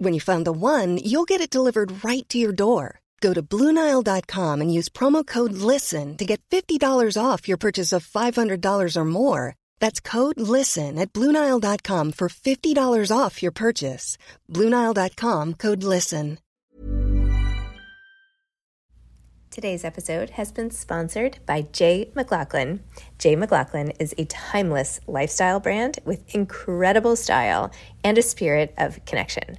When you find the one, you'll get it delivered right to your door. Go to Bluenile.com and use promo code LISTEN to get $50 off your purchase of $500 or more. That's code LISTEN at Bluenile.com for $50 off your purchase. Bluenile.com code LISTEN. Today's episode has been sponsored by J.McLaughlin. Jay McLaughlin is a timeless lifestyle brand with incredible style and a spirit of connection.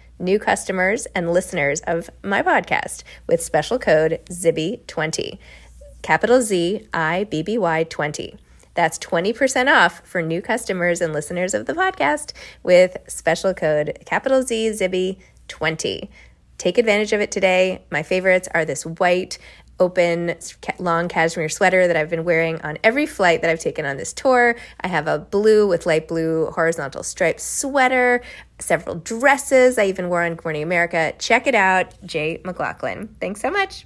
new customers and listeners of my podcast with special code ZIBBY20. Capital Z I B B Y 20. That's 20% off for new customers and listeners of the podcast with special code capital Z Zibby 20. Take advantage of it today. My favorites are this white, open, long cashmere sweater that I've been wearing on every flight that I've taken on this tour. I have a blue with light blue horizontal striped sweater, several dresses I even wore on Good Morning America. Check it out, J.McLaughlin. Thanks so much.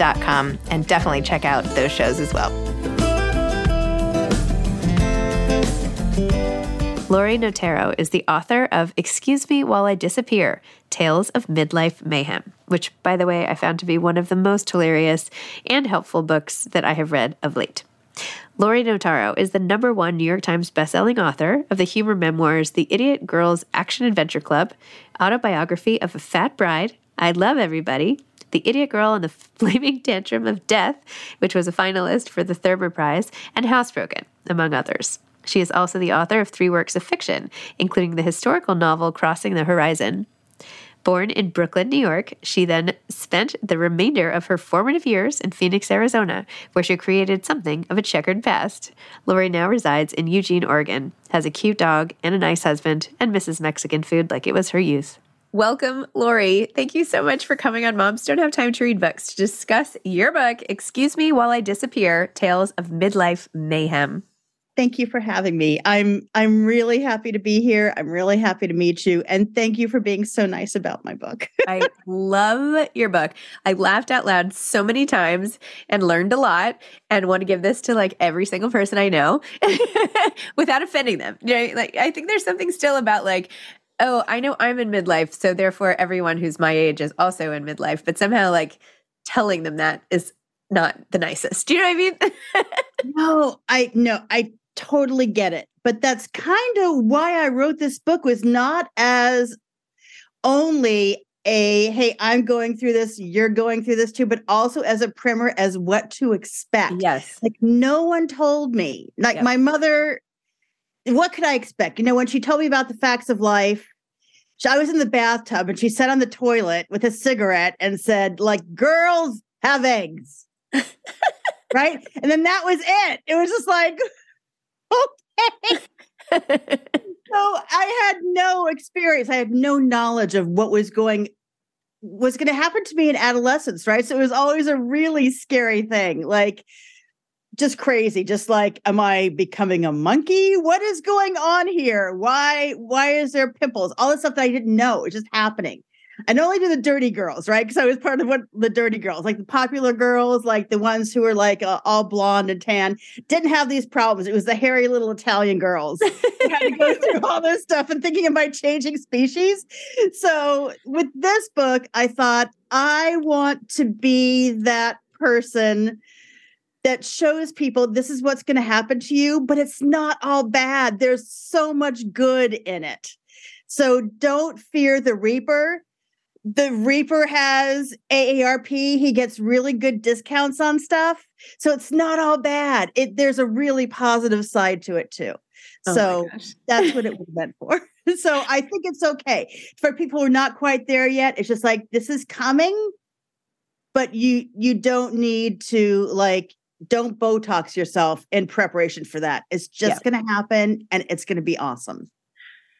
and definitely check out those shows as well. Laurie Notaro is the author of Excuse Me While I Disappear Tales of Midlife Mayhem, which, by the way, I found to be one of the most hilarious and helpful books that I have read of late. Laurie Notaro is the number one New York Times bestselling author of the humor memoirs The Idiot Girls Action Adventure Club, Autobiography of a Fat Bride, I Love Everybody, The Idiot Girl and the Flaming Tantrum of Death, which was a finalist for the Thurber Prize, and Housebroken, among others. She is also the author of three works of fiction, including the historical novel Crossing the Horizon. Born in Brooklyn, New York, she then spent the remainder of her formative years in Phoenix, Arizona, where she created something of a checkered past. Laurie now resides in Eugene, Oregon, has a cute dog and a nice husband, and misses Mexican food like it was her youth. Welcome, Laurie. Thank you so much for coming on Moms Don't Have Time to Read Books to discuss your book, Excuse Me While I Disappear Tales of Midlife Mayhem. Thank you for having me. I'm I'm really happy to be here. I'm really happy to meet you and thank you for being so nice about my book. I love your book. I laughed out loud so many times and learned a lot and want to give this to like every single person I know without offending them. You know, like I think there's something still about like oh, I know I'm in midlife, so therefore everyone who's my age is also in midlife, but somehow like telling them that is not the nicest. Do you know what I mean? no, I no, I totally get it. But that's kind of why I wrote this book was not as only a hey, I'm going through this, you're going through this too, but also as a primer as what to expect. Yes. Like no one told me. Like yep. my mother, what could I expect? You know, when she told me about the facts of life, I was in the bathtub and she sat on the toilet with a cigarette and said, like, girls have eggs. right. And then that was it. It was just like, okay. so I had no experience. I had no knowledge of what was going was going to happen to me in adolescence, right? So it was always a really scary thing. Like just crazy. Just like am I becoming a monkey? What is going on here? Why why is there pimples? All this stuff that I didn't know. It's just happening and only to the dirty girls, right? Because I was part of what the dirty girls, like the popular girls, like the ones who were like uh, all blonde and tan, didn't have these problems. It was the hairy little Italian girls who had to go through all this stuff and thinking about changing species. So with this book, I thought I want to be that person that shows people this is what's going to happen to you, but it's not all bad. There's so much good in it. So don't fear the reaper the Reaper has AARP. He gets really good discounts on stuff. So it's not all bad. It there's a really positive side to it too. Oh so that's what it was meant for. so I think it's okay. For people who are not quite there yet, it's just like this is coming, but you you don't need to like don't botox yourself in preparation for that. It's just yeah. going to happen and it's going to be awesome.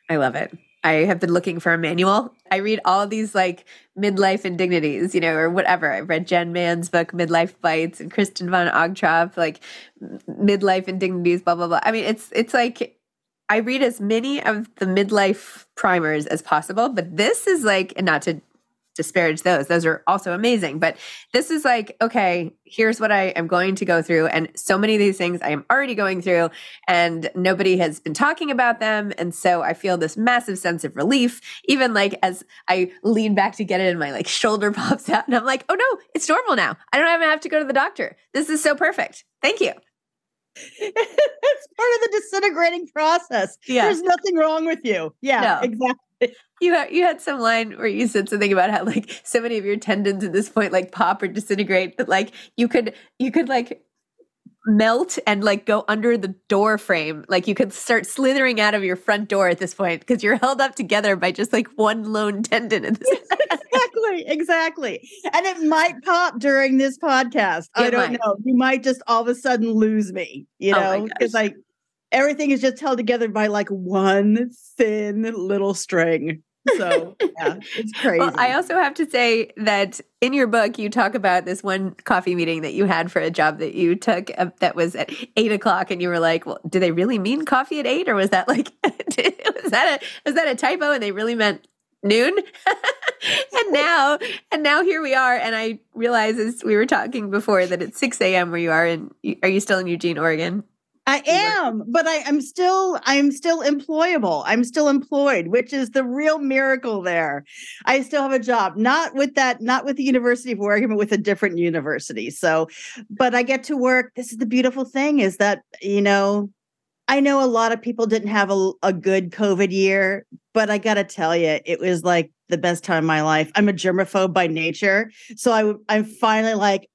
I love it. I have been looking for a manual. I read all these like midlife indignities, you know, or whatever. I've read Jen Mann's book, Midlife Bites, and Kristin van Ogtrop, like midlife indignities, blah blah blah. I mean, it's it's like I read as many of the midlife primers as possible, but this is like, and not to disparage those. Those are also amazing. But this is like, okay, here's what I am going to go through. And so many of these things I am already going through, and nobody has been talking about them. And so I feel this massive sense of relief, even like as I lean back to get it and my like shoulder pops out. And I'm like, oh no, it's normal now. I don't even have to go to the doctor. This is so perfect. Thank you. it's part of the disintegrating process. Yeah. There's nothing wrong with you. Yeah, no. exactly. You had you had some line where you said something about how like so many of your tendons at this point like pop or disintegrate that like you could you could like melt and like go under the door frame. Like you could start slithering out of your front door at this point because you're held up together by just like one lone tendon exactly exactly. And it might pop during this podcast. It i don't might. know. You might just all of a sudden lose me you oh know because oh like everything is just held together by like one thin little string. So yeah, it's crazy. Well, I also have to say that in your book, you talk about this one coffee meeting that you had for a job that you took uh, that was at eight o'clock, and you were like, "Well, do they really mean coffee at eight, or was that like was that a was that a typo, and they really meant noon?" and now, and now here we are, and I realize as we were talking before that it's six a.m. where you are and Are you still in Eugene, Oregon? I am, but I, am still I'm still employable. I'm still employed, which is the real miracle there. I still have a job, not with that, not with the University of Oregon, but with a different university. So, but I get to work. This is the beautiful thing is that, you know, I know a lot of people didn't have a, a good COVID year, but I got to tell you, it was like the best time of my life. I'm a germaphobe by nature. So I, I'm finally like,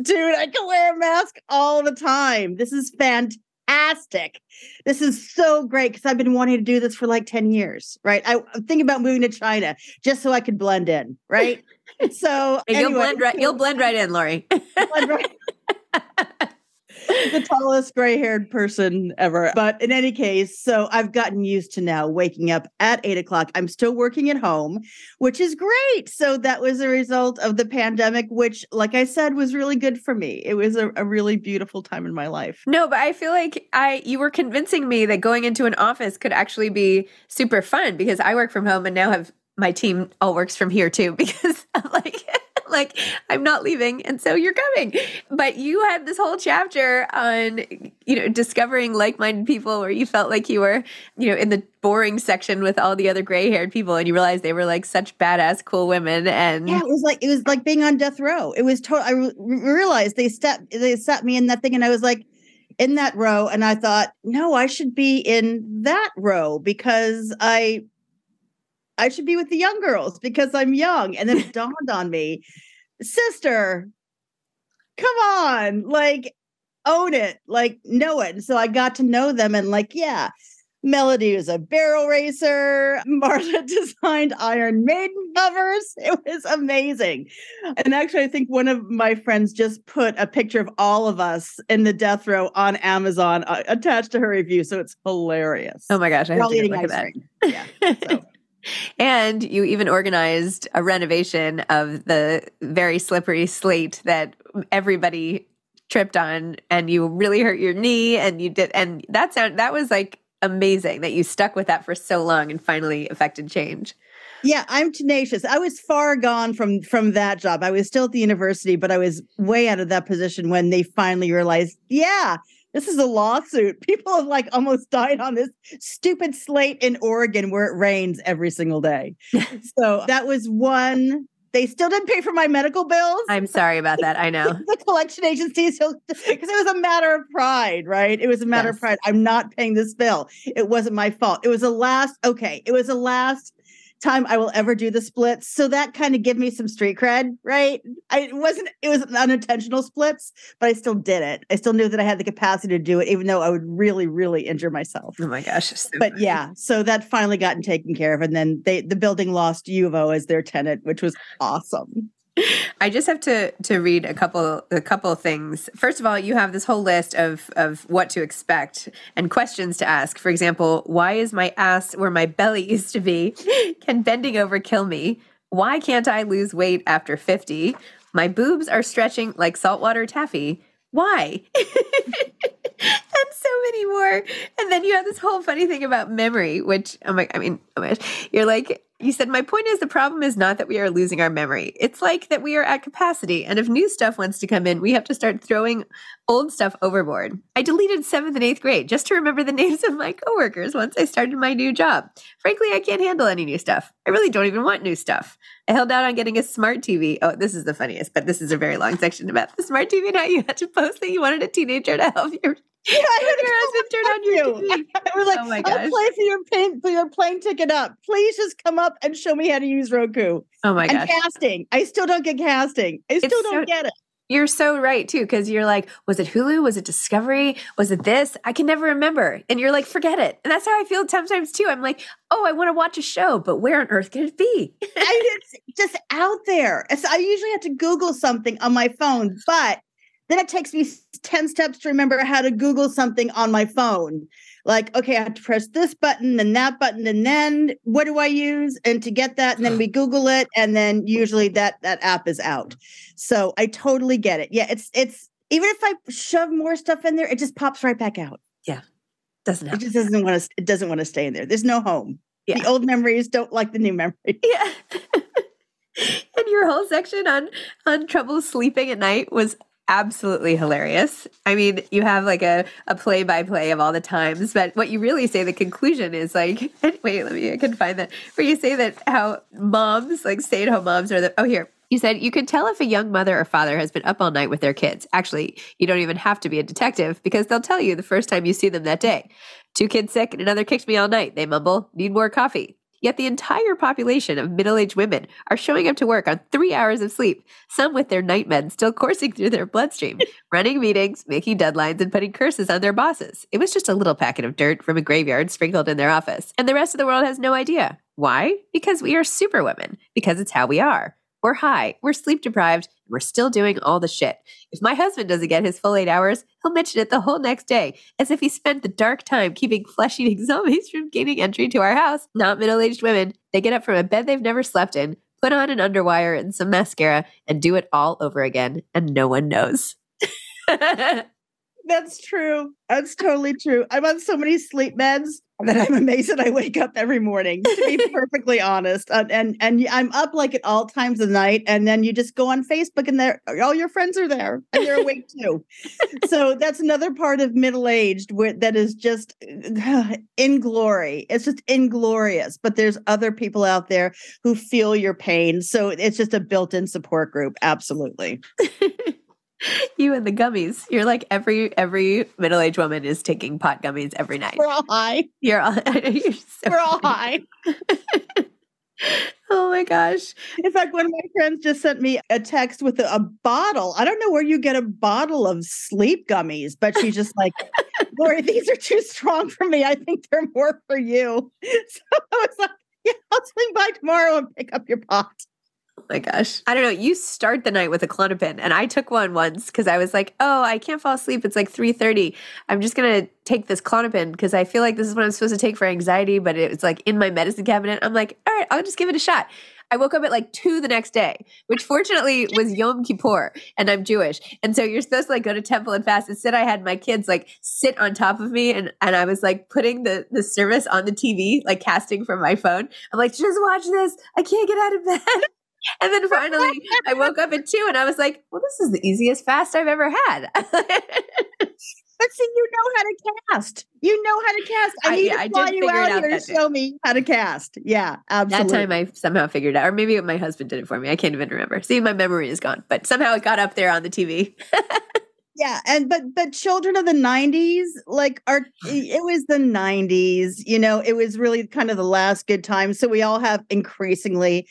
dude, I can wear a mask all the time. This is fantastic. This is so great because I've been wanting to do this for like 10 years, right? I, am thinking about moving to China just so I could blend in, right? So anyway, you'll blend right you'll blend right in, Laurie. blend right. the tallest gray haired person ever. But in any case, so I've gotten used to now waking up at eight o'clock. I'm still working at home, which is great. So that was a result of the pandemic, which, like I said, was really good for me. It was a, a really beautiful time in my life. No, but I feel like I you were convincing me that going into an office could actually be super fun because I work from home and now have my team all works from here too because I'm like like I'm not leaving and so you're coming. But you had this whole chapter on you know discovering like-minded people where you felt like you were, you know, in the boring section with all the other gray-haired people and you realized they were like such badass cool women and Yeah, it was like it was like being on death row. It was total I re- realized they stepped they sat me in that thing and I was like in that row and I thought, "No, I should be in that row because I I should be with the young girls because I'm young. And then it dawned on me, sister, come on, like own it, like know it. And so I got to know them and like, yeah, Melody was a barrel racer. Marla designed Iron Maiden covers. It was amazing. And actually, I think one of my friends just put a picture of all of us in the death row on Amazon uh, attached to her review. So it's hilarious. Oh my gosh, I We're have to look at that. cream. Yeah. So. And you even organized a renovation of the very slippery slate that everybody tripped on and you really hurt your knee and you did and that sound that was like amazing that you stuck with that for so long and finally affected change. Yeah, I'm tenacious. I was far gone from from that job. I was still at the university, but I was way out of that position when they finally realized, yeah, this is a lawsuit. People have like almost died on this stupid slate in Oregon where it rains every single day. so that was one. They still didn't pay for my medical bills. I'm sorry about that. I know. the collection agency still because it was a matter of pride, right? It was a matter Yes. of pride. I'm not paying this bill. It wasn't my fault. It was the last. Okay, it was the last time I will ever do the splits. So that kind of gave me some street cred, right? I it wasn't. It was unintentional splits, but I still did it. I still knew that I had the capacity to do it, even though I would really, really injure myself. Oh my gosh. so But funny. yeah, so that finally gotten taken care of, and then they the building lost U of O as their tenant, which was awesome. I just have to to read a couple a couple things. First of all, you have this whole list of of what to expect and questions to ask. For example, why is my ass where my belly used to be? Can bending over kill me? Why can't I lose weight after 50? My boobs are stretching like saltwater taffy. Why? and so many more. And then you have this whole funny thing about memory, which oh I'm like, I mean, oh my gosh, you're like, you said, my point is the problem is not that we are losing our memory. It's like that we are at capacity. And if new stuff wants to come in, we have to start throwing old stuff overboard. I deleted seventh and eighth grade just to remember the names of my coworkers once I started my new job. Frankly, I can't handle any new stuff. I really don't even want new stuff. I held out on getting a smart TV. Oh, this is the funniest, but this is a very long section about the smart TV and how you had to post that you wanted a teenager to help your, Yeah, I your husband turn on your you. TV. I was like, Oh my I'll gosh. play for your plane, for your plane ticket up. Please just come up and show me how to use Roku. Oh my and gosh. casting. I still don't get casting. I still don't so- get it. You're so right too, because you're like, was it Hulu? Was it Discovery? Was it this? I can never remember. And you're like, forget it. And that's how I feel sometimes too. I'm like, oh, I want to watch a show, but where on earth can it be? I, it's just out there. It's, I usually have to Google something on my phone, but then it takes me 10 steps to remember how to Google something on my phone. Like, okay, I have to press this button and that button, and then what do I use? And to get that, and then we Google it, and then usually that that app is out. So I totally get it. Yeah, it's it's even if I shove more stuff in there, it just pops right back out. Yeah, doesn't It just doesn't want to. It doesn't want to stay in there. There's no home. Yeah. The old memories don't like the new memories. Yeah. and your whole section on on trouble sleeping at night was absolutely hilarious. I mean, you have like a a play by play of all the times, but what you really say the conclusion is like wait, let me I can find that where you say that how moms, like stay at home moms are the oh here. You said you can tell if a young mother or father has been up all night with their kids. Actually, you don't even have to be a detective because they'll tell you the first time you see them that day. Two kids sick and another kicked me all night. They mumble, need more coffee. Yet the entire population of middle aged women are showing up to work on three hours of sleep, some with their night meds still coursing through their bloodstream, running meetings, making deadlines, and putting curses on their bosses. It was just a little packet of dirt from a graveyard sprinkled in their office. And the rest of the world has no idea. Why? Because we are superwomen, because it's how we are. We're high, we're sleep deprived, and we're still doing all the shit. If my husband doesn't get his full eight hours, he'll mention it the whole next day, as if he spent the dark time keeping flesh eating zombies from gaining entry to our house. Not middle aged women. They get up from a bed they've never slept in, put on an underwire and some mascara, and do it all over again, and no one knows. That's true. That's totally true. I'm on so many sleep meds that I'm amazed that I wake up every morning. To be perfectly honest, and, and and I'm up like at all times of the night, and then you just go on Facebook, and there all your friends are there, and they're awake too. so that's another part of middle aged where that is just uh, in glory. It's just inglorious. But there's other people out there who feel your pain, so it's just a built-in support group. Absolutely. you and the gummies. You're like every every middle aged woman is taking pot gummies every night. We're all high. You're all you're so We're all high. oh my gosh. In fact, one of my friends just sent me a text with a, a bottle. I don't know where you get a bottle of sleep gummies, but she's just like, Laurie, these are too strong for me. I think they're more for you. So I was like, yeah, I'll swing by tomorrow and pick up your pot. My gosh. I don't know. You start the night with a Klonopin and I took one once because I was like, oh, I can't fall asleep. It's like 3.30. I'm just to take this Klonopin because I feel like this is what I'm supposed to take for anxiety, but it's like in my medicine cabinet. I'm like, all right, I'll just give it a shot. I woke up at like two the next day, which fortunately was Yom Kippur, and I'm Jewish, and so you're supposed to like go to temple and fast. Instead, I had my kids like sit on top of me, and and I was like putting the the service on the TV, like casting from my phone. I'm like, just watch this. I can't get out of bed. And then finally, I woke up at two, and I was like, "Well, this is the easiest fast I've ever had." But see, you know how to cast. You know how to cast. I I- need yeah, to fly you out out here to day. show me how to cast. Yeah, that time, I somehow figured out, or maybe my husband did it for me. I can't even remember. See, my memory is gone, but somehow it got up there on the TV. yeah and but but children of the 90s like are it was the 90s you know it was really kind of the last good time so we all have increasingly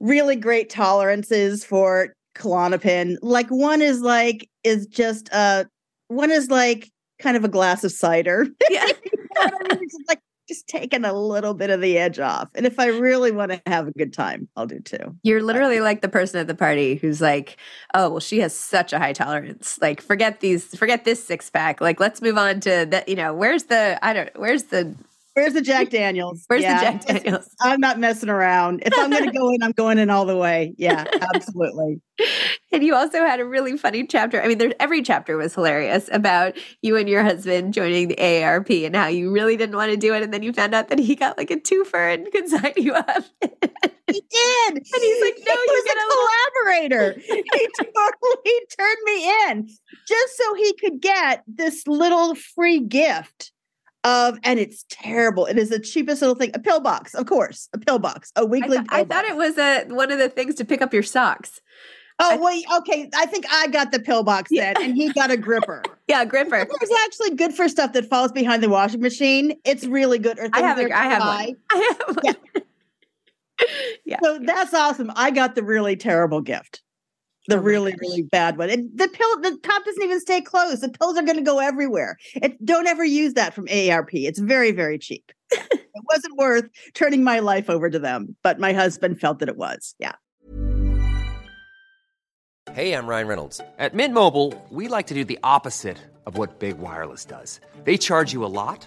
really great tolerances for Klonopin. like one is like is just uh one is like kind of a glass of cider yeah. You know I mean? Just like just taking a little bit of the edge off and if i really want to have a good time i'll do too You're literally like the person at the party who's like, "Oh, well, she has such a high tolerance. Like, forget these, forget this six pack. Like, let's move on to that. You know, where's the? I don't. Where's the? Where's the jack daniels Where's Yeah, the Jack Daniels? I'm not messing around. If I'm going to go in, I'm going in all the way. Yeah, absolutely. And you also had a really funny chapter. I mean, there's every chapter was hilarious about you and your husband joining the AARP and how you really didn't want to do it, and then you found out that he got like a twofer and could sign you up. He did. And he's like, "No, he was a collaborator. he totally turned me in just so he could get this little free gift of, and it's terrible. It is the cheapest little thing. A pill box, of course, a pill box, a I, weekly. th- pill I thought it was a, one of the things to pick up your socks. Oh wait, okay. I think I got the pill box Yeah. then, and he got a gripper. Yeah, gripper. It's actually good for stuff that falls behind the washing machine. It's really good. Or I have, a, I have one. I have one. yeah. So that's awesome. I got the really terrible gift. The Oh really, gosh. really bad one. And the pill, the top doesn't even stay closed. The pills are going to go everywhere. It, don't ever use that from AARP. It's very, very cheap. it wasn't worth turning my life over to them, but my husband felt that it was. Yeah. Hey, I'm Ryan Reynolds. At Mint Mobile, we like to do the opposite of what Big Wireless does. They charge you a lot,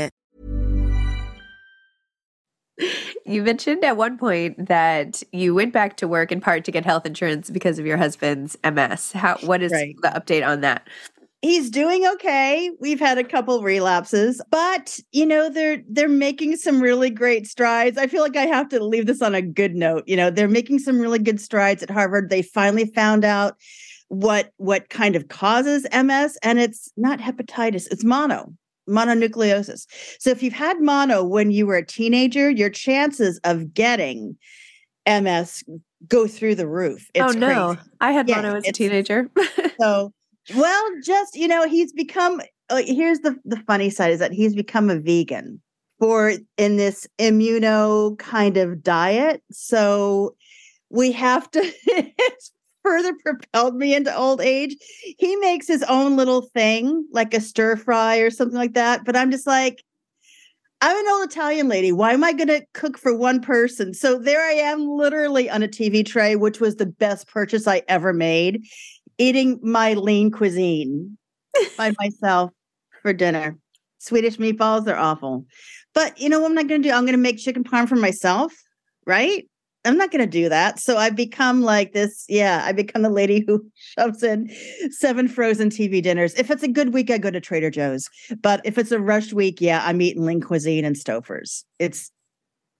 You mentioned at one point that you went back to work in part to get health insurance because of your husband's MS. How what is Right. the update on that? He's doing okay. We've had a couple relapses, but you know they're they're making some really great strides. I feel like I have to leave this on a good note. You know, they're making some really good strides at Harvard. They finally found out what what kind of causes MS and it's not hepatitis, it's mono mononucleosis. So if you've had mono when you were a teenager, your chances of getting MS go through the roof. It's oh no. crazy. I had Yeah, mono as a teenager. So, well, just you know, he's become. Uh, here's the the funny side is that he's become a vegan for in this immuno kind of diet. So we have to. it's further propelled me into old age. He makes his own little thing, like a stir fry or something like that. But I'm just like. I'm an old Italian lady. Why am I going to cook for one person? So there I am, literally on a TV tray, which was the best purchase I ever made eating my lean cuisine by myself for dinner. Swedish meatballs, they're awful. But you know what I'm not going to do? I'm going to make chicken parm for myself, right? I'm not going to do that. So I become like this. Yeah, I become the lady who shoves in seven frozen TV dinners. If it's a good week, I go to Trader Joe's. But if it's a rushed week, yeah, I'm eating lean cuisine and Stouffer's. It's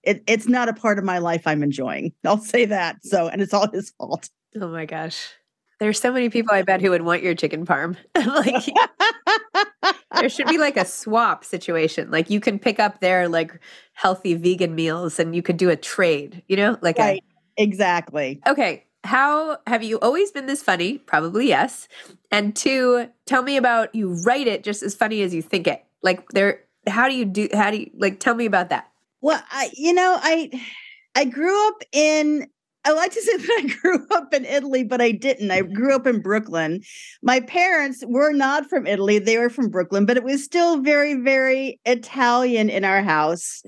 it, it's not a part of my life I'm enjoying. I'll say that. So, and it's all his fault. oh my gosh. There's so many people I bet who would want your chicken parm. like there should be like a swap situation. Like you can pick up their like healthy vegan meals and you could do a trade, you know? Like right. Exactly. Okay. How have you always been this funny? Probably yes. And two, tell me about you write it just as funny as you think it. Like there how do you do how do you like tell me about that? Well, I you know, I I grew up in I like to say that I grew up in Italy, but I didn't. I grew up in Brooklyn. My parents were not from Italy, they were from Brooklyn, but it was still very, very Italian in our house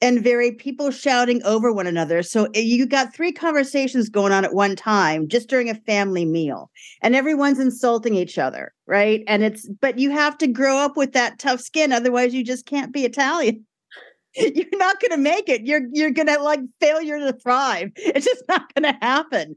and very people shouting over one another. So eh, you got three conversations going on at one time just during a family meal, and everyone's insulting each other, right? And it's, but you have to grow up with that tough skin, otherwise, you just can't be Italian you're not going to make it. You're you're going to like failure to thrive. It's just not going to happen.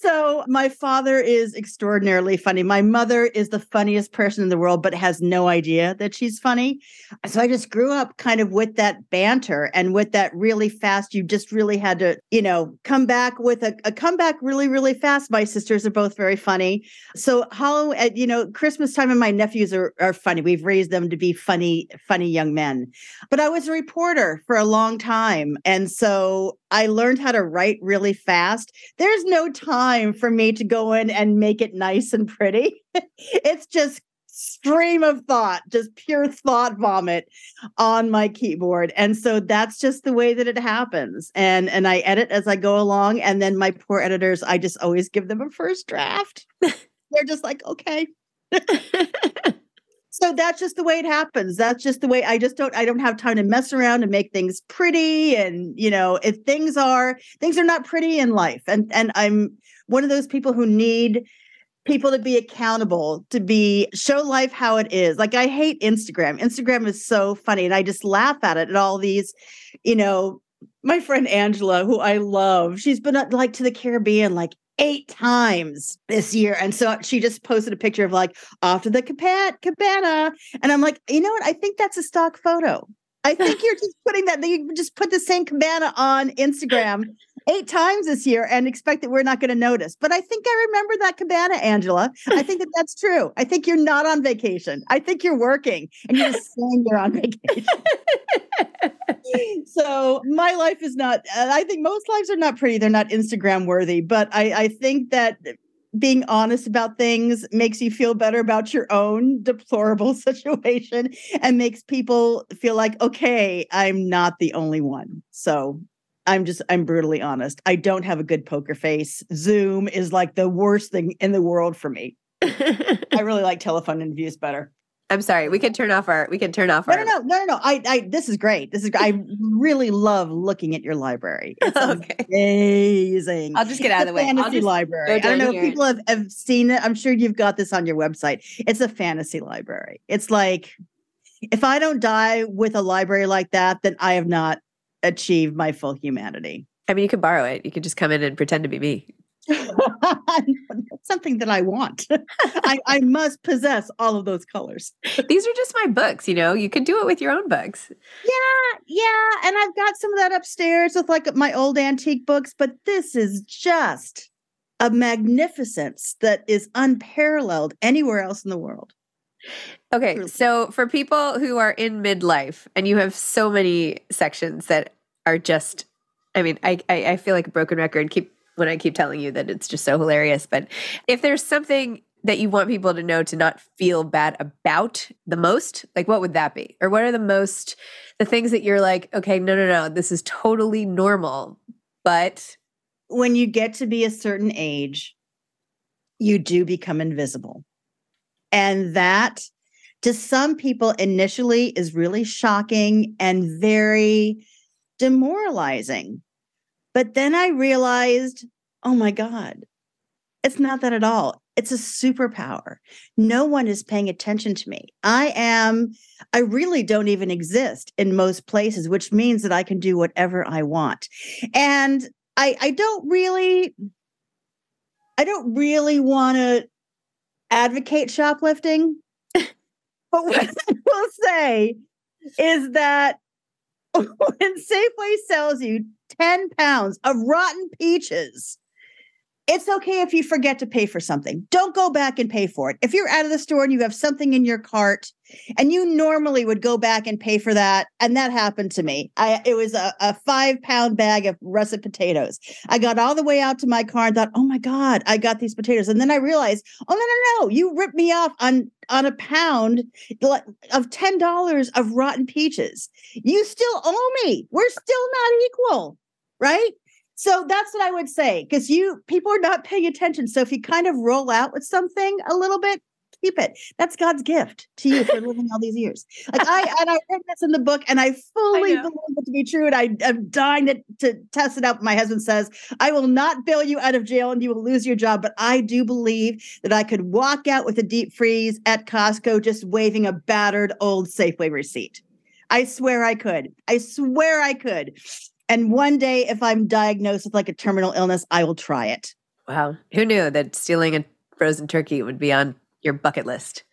So my father is extraordinarily funny. My mother is the funniest person in the world, but has no idea that she's funny. So I just grew up kind of with that banter and with that really fast. You just really had to, you know, come back with a, a comeback really, really fast. My sisters are both very funny. So Halloween, you know, Christmas time and my nephews are, are funny. We've raised them to be funny, funny young men. But I was a reporter for a long time. And so I learned how to write really fast. There's no time for me to go in and make it nice and pretty. it's just stream of thought, just pure thought vomit on my keyboard. And so that's just the way that it happens. And and I edit as I go along. And then my poor editors, I just always give them a first draft. They're just like, okay. so that's just the way it happens. That's just the way i just don't i don't have time to mess around and make things pretty and you know if things are things are not pretty in life. And and i'm one of those people who need people to be accountable to be show life how it is. Like i hate instagram. Instagram is so funny and i just laugh at it and all these you know my friend angela who i love she's been like to the caribbean like eight times this year. And so she just posted a picture of like off to the cabana. And I'm like, you know what? I think that's a stock photo. I think you're just putting that, you just put the same cabana on Instagram eight times this year and expect that we're not going to notice. But I think I remember that cabana, Angela. I think that that's true. I think you're not on vacation. I think you're working and you're just saying you're on vacation. so my life is not, uh, I think most lives are not pretty. They're not Instagram worthy, but I, I think that being honest about things makes you feel better about your own deplorable situation and makes people feel like, okay, I'm not the only one. So I'm just, I'm brutally honest. I don't have a good poker face. Zoom is like the worst thing in the world for me. I really like telephone interviews better. I'm sorry. We can turn off our. We can turn off No, our. no, no, no, no, no. I, I, this is great. This is, I really love looking at your library. It's Okay. amazing. I'll just get out of the way. Fantasy library. I don't know if people have, have seen it. I'm sure you've got this on your website. It's a fantasy library. It's like if I don't die with a library like that, then I have not achieved my full humanity. I mean, you could borrow it. You could just come in and pretend to be me. Something that I want. I, I must possess all of those colors. These are just my books. You know, you could do it with your own books. Yeah, yeah. And I've got some of that upstairs with like my old antique books, but this is just a magnificence that is unparalleled anywhere else in the world. Okay, so for people who are in midlife and you have so many sections that are just, I mean, I, I, I feel like a broken record. Keep when I keep telling you that it's just so hilarious. But if there's something that you want people to know to not feel bad about the most, like what would that be? Or what are the most the things that you're like, okay, no, no, no, this is totally normal, but When you get to be a certain age, you do become invisible. And that to some people initially is really shocking and very demoralizing. But then I realized, oh my God, it's not that at all. It's a superpower. No one is paying attention to me. I am, I really don't even exist in most places, which means that I can do whatever I want. And I, I don't really, I don't really want to advocate shoplifting. but what I will say is that when Safeway sells you 10 pounds of rotten peaches, it's okay if you forget to pay for something. Don't go back and pay for it. If you're out of the store and you have something in your cart and you normally would go back and pay for that, and that happened to me. I it was a, a five pound bag of russet potatoes. I got all the way out to my car and thought, oh my God, I got these potatoes. And then I realized, oh no, no, no, you ripped me off on on a pound of ten dollars of rotten peaches. You still owe me. We're still not equal, right? So that's what I would say because you people are not paying attention. So if you kind of roll out with something a little bit, keep it. That's God's gift to you for living all these years. Like I and I read this in the book, and I fully know. believe it to be true. And I am dying to, to test it out. My husband says I will not bail you out of jail, and you will lose your job. But I do believe that I could walk out with a deep freeze at Costco, just waving a battered old Safeway receipt. I swear I could. I swear I could. And one day, if I'm diagnosed with like a terminal illness, I will try it. wow, who knew that stealing a frozen turkey would be on your bucket list?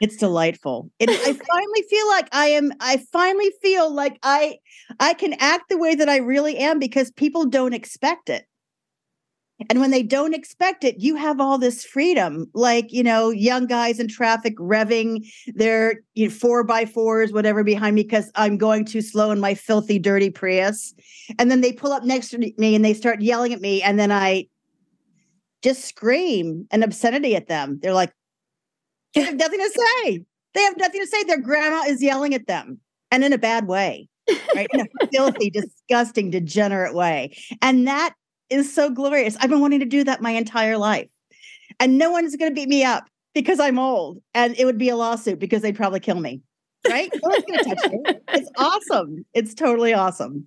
It's delightful. It, I finally feel like I am. I finally feel like I I can act the way that I really am because people don't expect it. And when they don't expect it, you have all this freedom, like you know, young guys in traffic revving their you know, four by fours, whatever, behind me because I'm going too slow in my filthy, dirty Prius. And then they pull up next to me and they start yelling at me, and then I just scream an obscenity at them. They're like, they have nothing to say. They have nothing to say. Their grandma is yelling at them and in a bad way, right? In a filthy, disgusting, degenerate way. And that is so glorious. I've been wanting to do that my entire life. And no one's going to beat me up because I'm old. And it would be a lawsuit because they'd probably kill me, right? No one's going to touch me. It's awesome. It's totally awesome.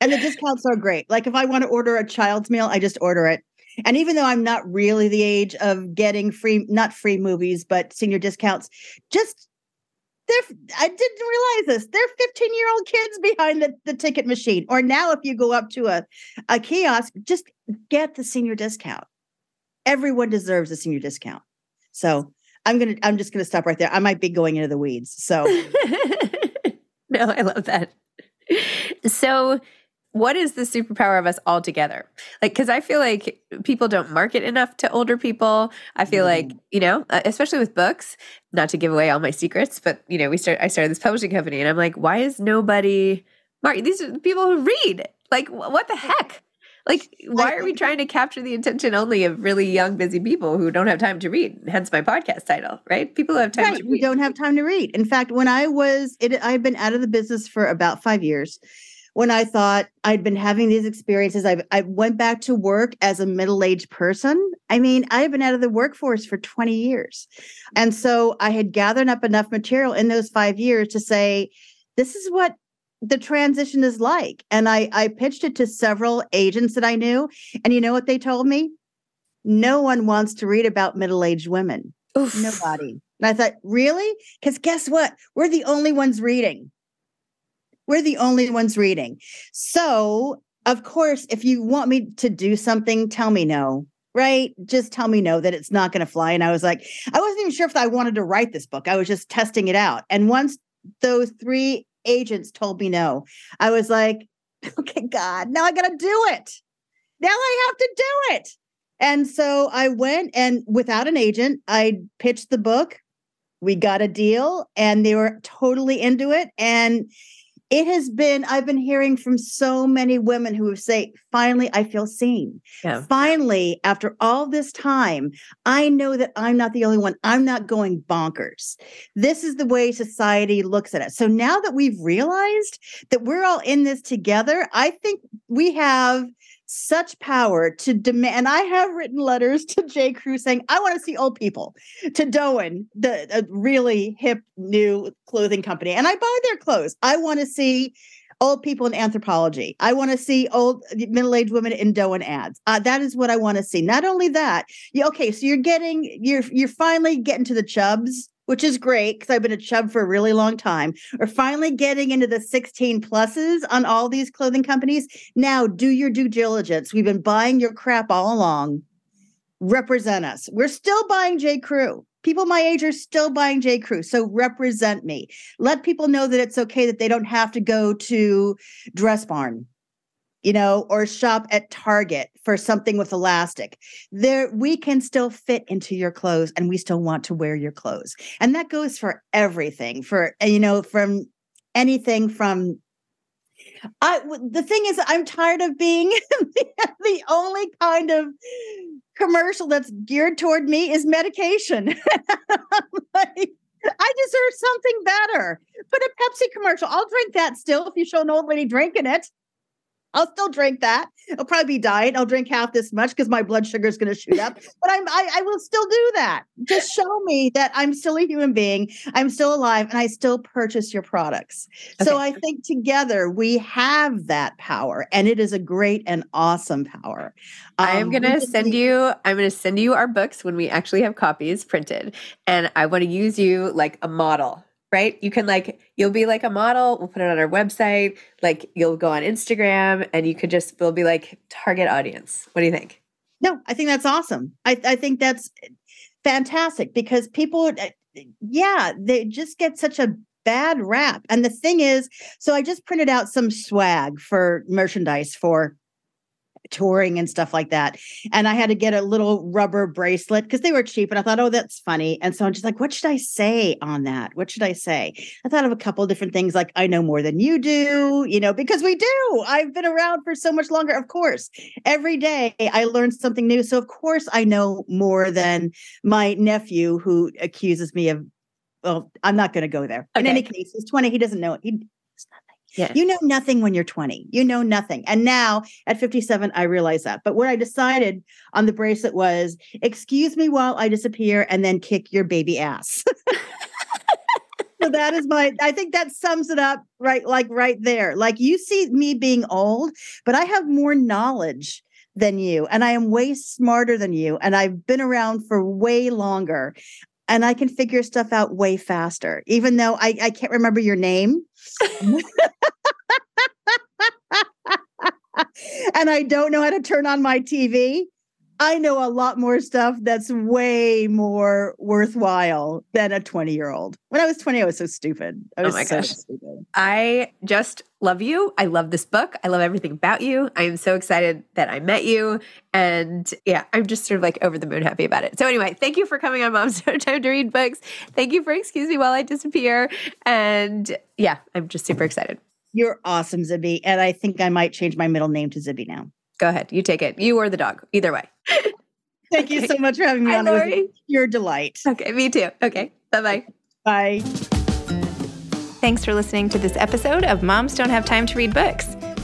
And the discounts are great. Like if I want to order a child's meal, I just order it. And even though I'm not really the age of getting free, not free movies, but senior discounts, just they're, I didn't realize this. They're 15 year old kids behind the, the ticket machine. Or now, if you go up to a, a kiosk, just get the senior discount. Everyone deserves a senior discount. So I'm going to, I'm just going to stop right there. I might be going into the weeds. So no, I love that. So, what is the superpower of us all together? Like, because I feel like people don't market enough to older people. I feel like, you know, uh, especially with books, not to give away all my secrets, but, you know, we start, I started this publishing company and I'm like, why is nobody, market? These are the people who read. Like, wh- what the heck? Like, why are we trying to capture the attention only of really young, busy people who don't have time to read? Hence my podcast title, right? People who have time right. to read. We don't have time to read. In fact, when I was, it, I've been out of the business for about five years. When I thought I'd been having these experiences, I, I went back to work as a middle aged person. I mean, I've been out of the workforce for 20 years. And so I had gathered up enough material in those five years to say, this is what the transition is like. And I, I pitched it to several agents that I knew. And you know what they told me? No one wants to read about middle aged women. Oof. Nobody. And I thought, really? Because guess what? We're the only ones reading. We're the only ones reading. So, of course, if you want me to do something, tell me no, right? Just tell me no that it's not going to fly. And I was like, I wasn't even sure if I wanted to write this book. I was just testing it out. And once those three agents told me no, I was like, okay, God, now I got to do it. Now I have to do it. And so I went and without an agent, I pitched the book. We got a deal and they were totally into it. And it has been, I've been hearing from so many women who say, finally, I feel seen. Yeah. Finally, after all this time, I know that I'm not the only one. I'm not going bonkers. This is the way society looks at it. So now that we've realized that we're all in this together, I think we have such power to demand. And I have written letters to J. Crew saying, I want to see old people, to Dôen, the a really hip new clothing company. And I buy their clothes. I want to see old people in Anthropologie. I want to see old middle-aged women in Dôen ads. Uh, that is what I want to see. Not only that, you, okay, so you're getting, you're you're finally getting to the chubs which is great because I've been a chub for a really long time. We're finally getting into the 16 pluses on all these clothing companies. Now, do your due diligence. We've been buying your crap all along. Represent us. We're still buying J. Crew. People my age are still buying J. Crew. So represent me. Let people know that it's okay that they don't have to go to Dress Barn you know, or shop at Target for something with elastic. There, we can still fit into your clothes and we still want to wear your clothes. And that goes for everything, for, eh, you know, from anything from I the thing is I'm tired of being the, the only kind of commercial that's geared toward me is medication. like, I deserve something better. Put a Pepsi commercial. I'll drink that still if you show an old lady drinking it. I'll still drink that. I'll probably be diet. I'll drink half this much because my blood sugar is going to shoot up. But I'm I, I will still do that. Just show me that I'm still a human being. I'm still alive, and I still purchase your products. So I think together we have that power, and it is a great and awesome power. I am Um, going to send you I'm going to send you our books when we actually have copies printed and I want to use you like a model, right? You can like you'll be like a model, we'll put it on our website, like you'll go on Instagram and you could just we'll be like target audience. What do you think? No, I think that's awesome. I, I think that's fantastic because people, uh, yeah, they just get such a bad rap. And the thing is, so I just printed out some swag for merchandise for touring and stuff like that. And I had to get a little rubber bracelet because they were cheap. And I thought, oh, that's funny. And so I'm just like, what should I say on that? What should I say? I thought of a couple of different things like, I know more than you do, you know, because we do. I've been around for so much longer. Of course, every day I learn something new. So, of course, I know more than my nephew who accuses me of. Well, I'm not going to go there. In any case, he's 20. He doesn't know. He Yeah. You know nothing when you're 20. You know nothing. And now at 57, I realize that. But what I decided on the bracelet was excuse me while I disappear and then kick your baby ass. so that is my, I think that sums it up right, like right there. Like you see me being old, but I have more knowledge than you and I am way smarter than you. And I've been around for way longer and I can figure stuff out way faster, even though I, I can't remember your name. and I don't know how to turn on my TV. I know a lot more stuff that's way more worthwhile than a 20 year old. When I was 20, I was so stupid. I Oh was my so gosh. stupid. I just love you. I love this book. I love everything about you. I am so excited that I met you. And yeah, I'm just sort of like over the moon happy about it. So, anyway, thank you for coming on Mom's No Time to Read Books. Thank you for excuse me while I disappear. And yeah, I'm just super excited. You're awesome, Zibby. And I think I might change my middle name to Zibby now. Go ahead. You take it. You or the dog. Either way. Thank you so much for having me Hi, on. It was Laurie. your delight. Okay, me too. Okay. Bye-bye. Bye. Thanks for listening to this episode of Moms Don't Have Time to Read Books.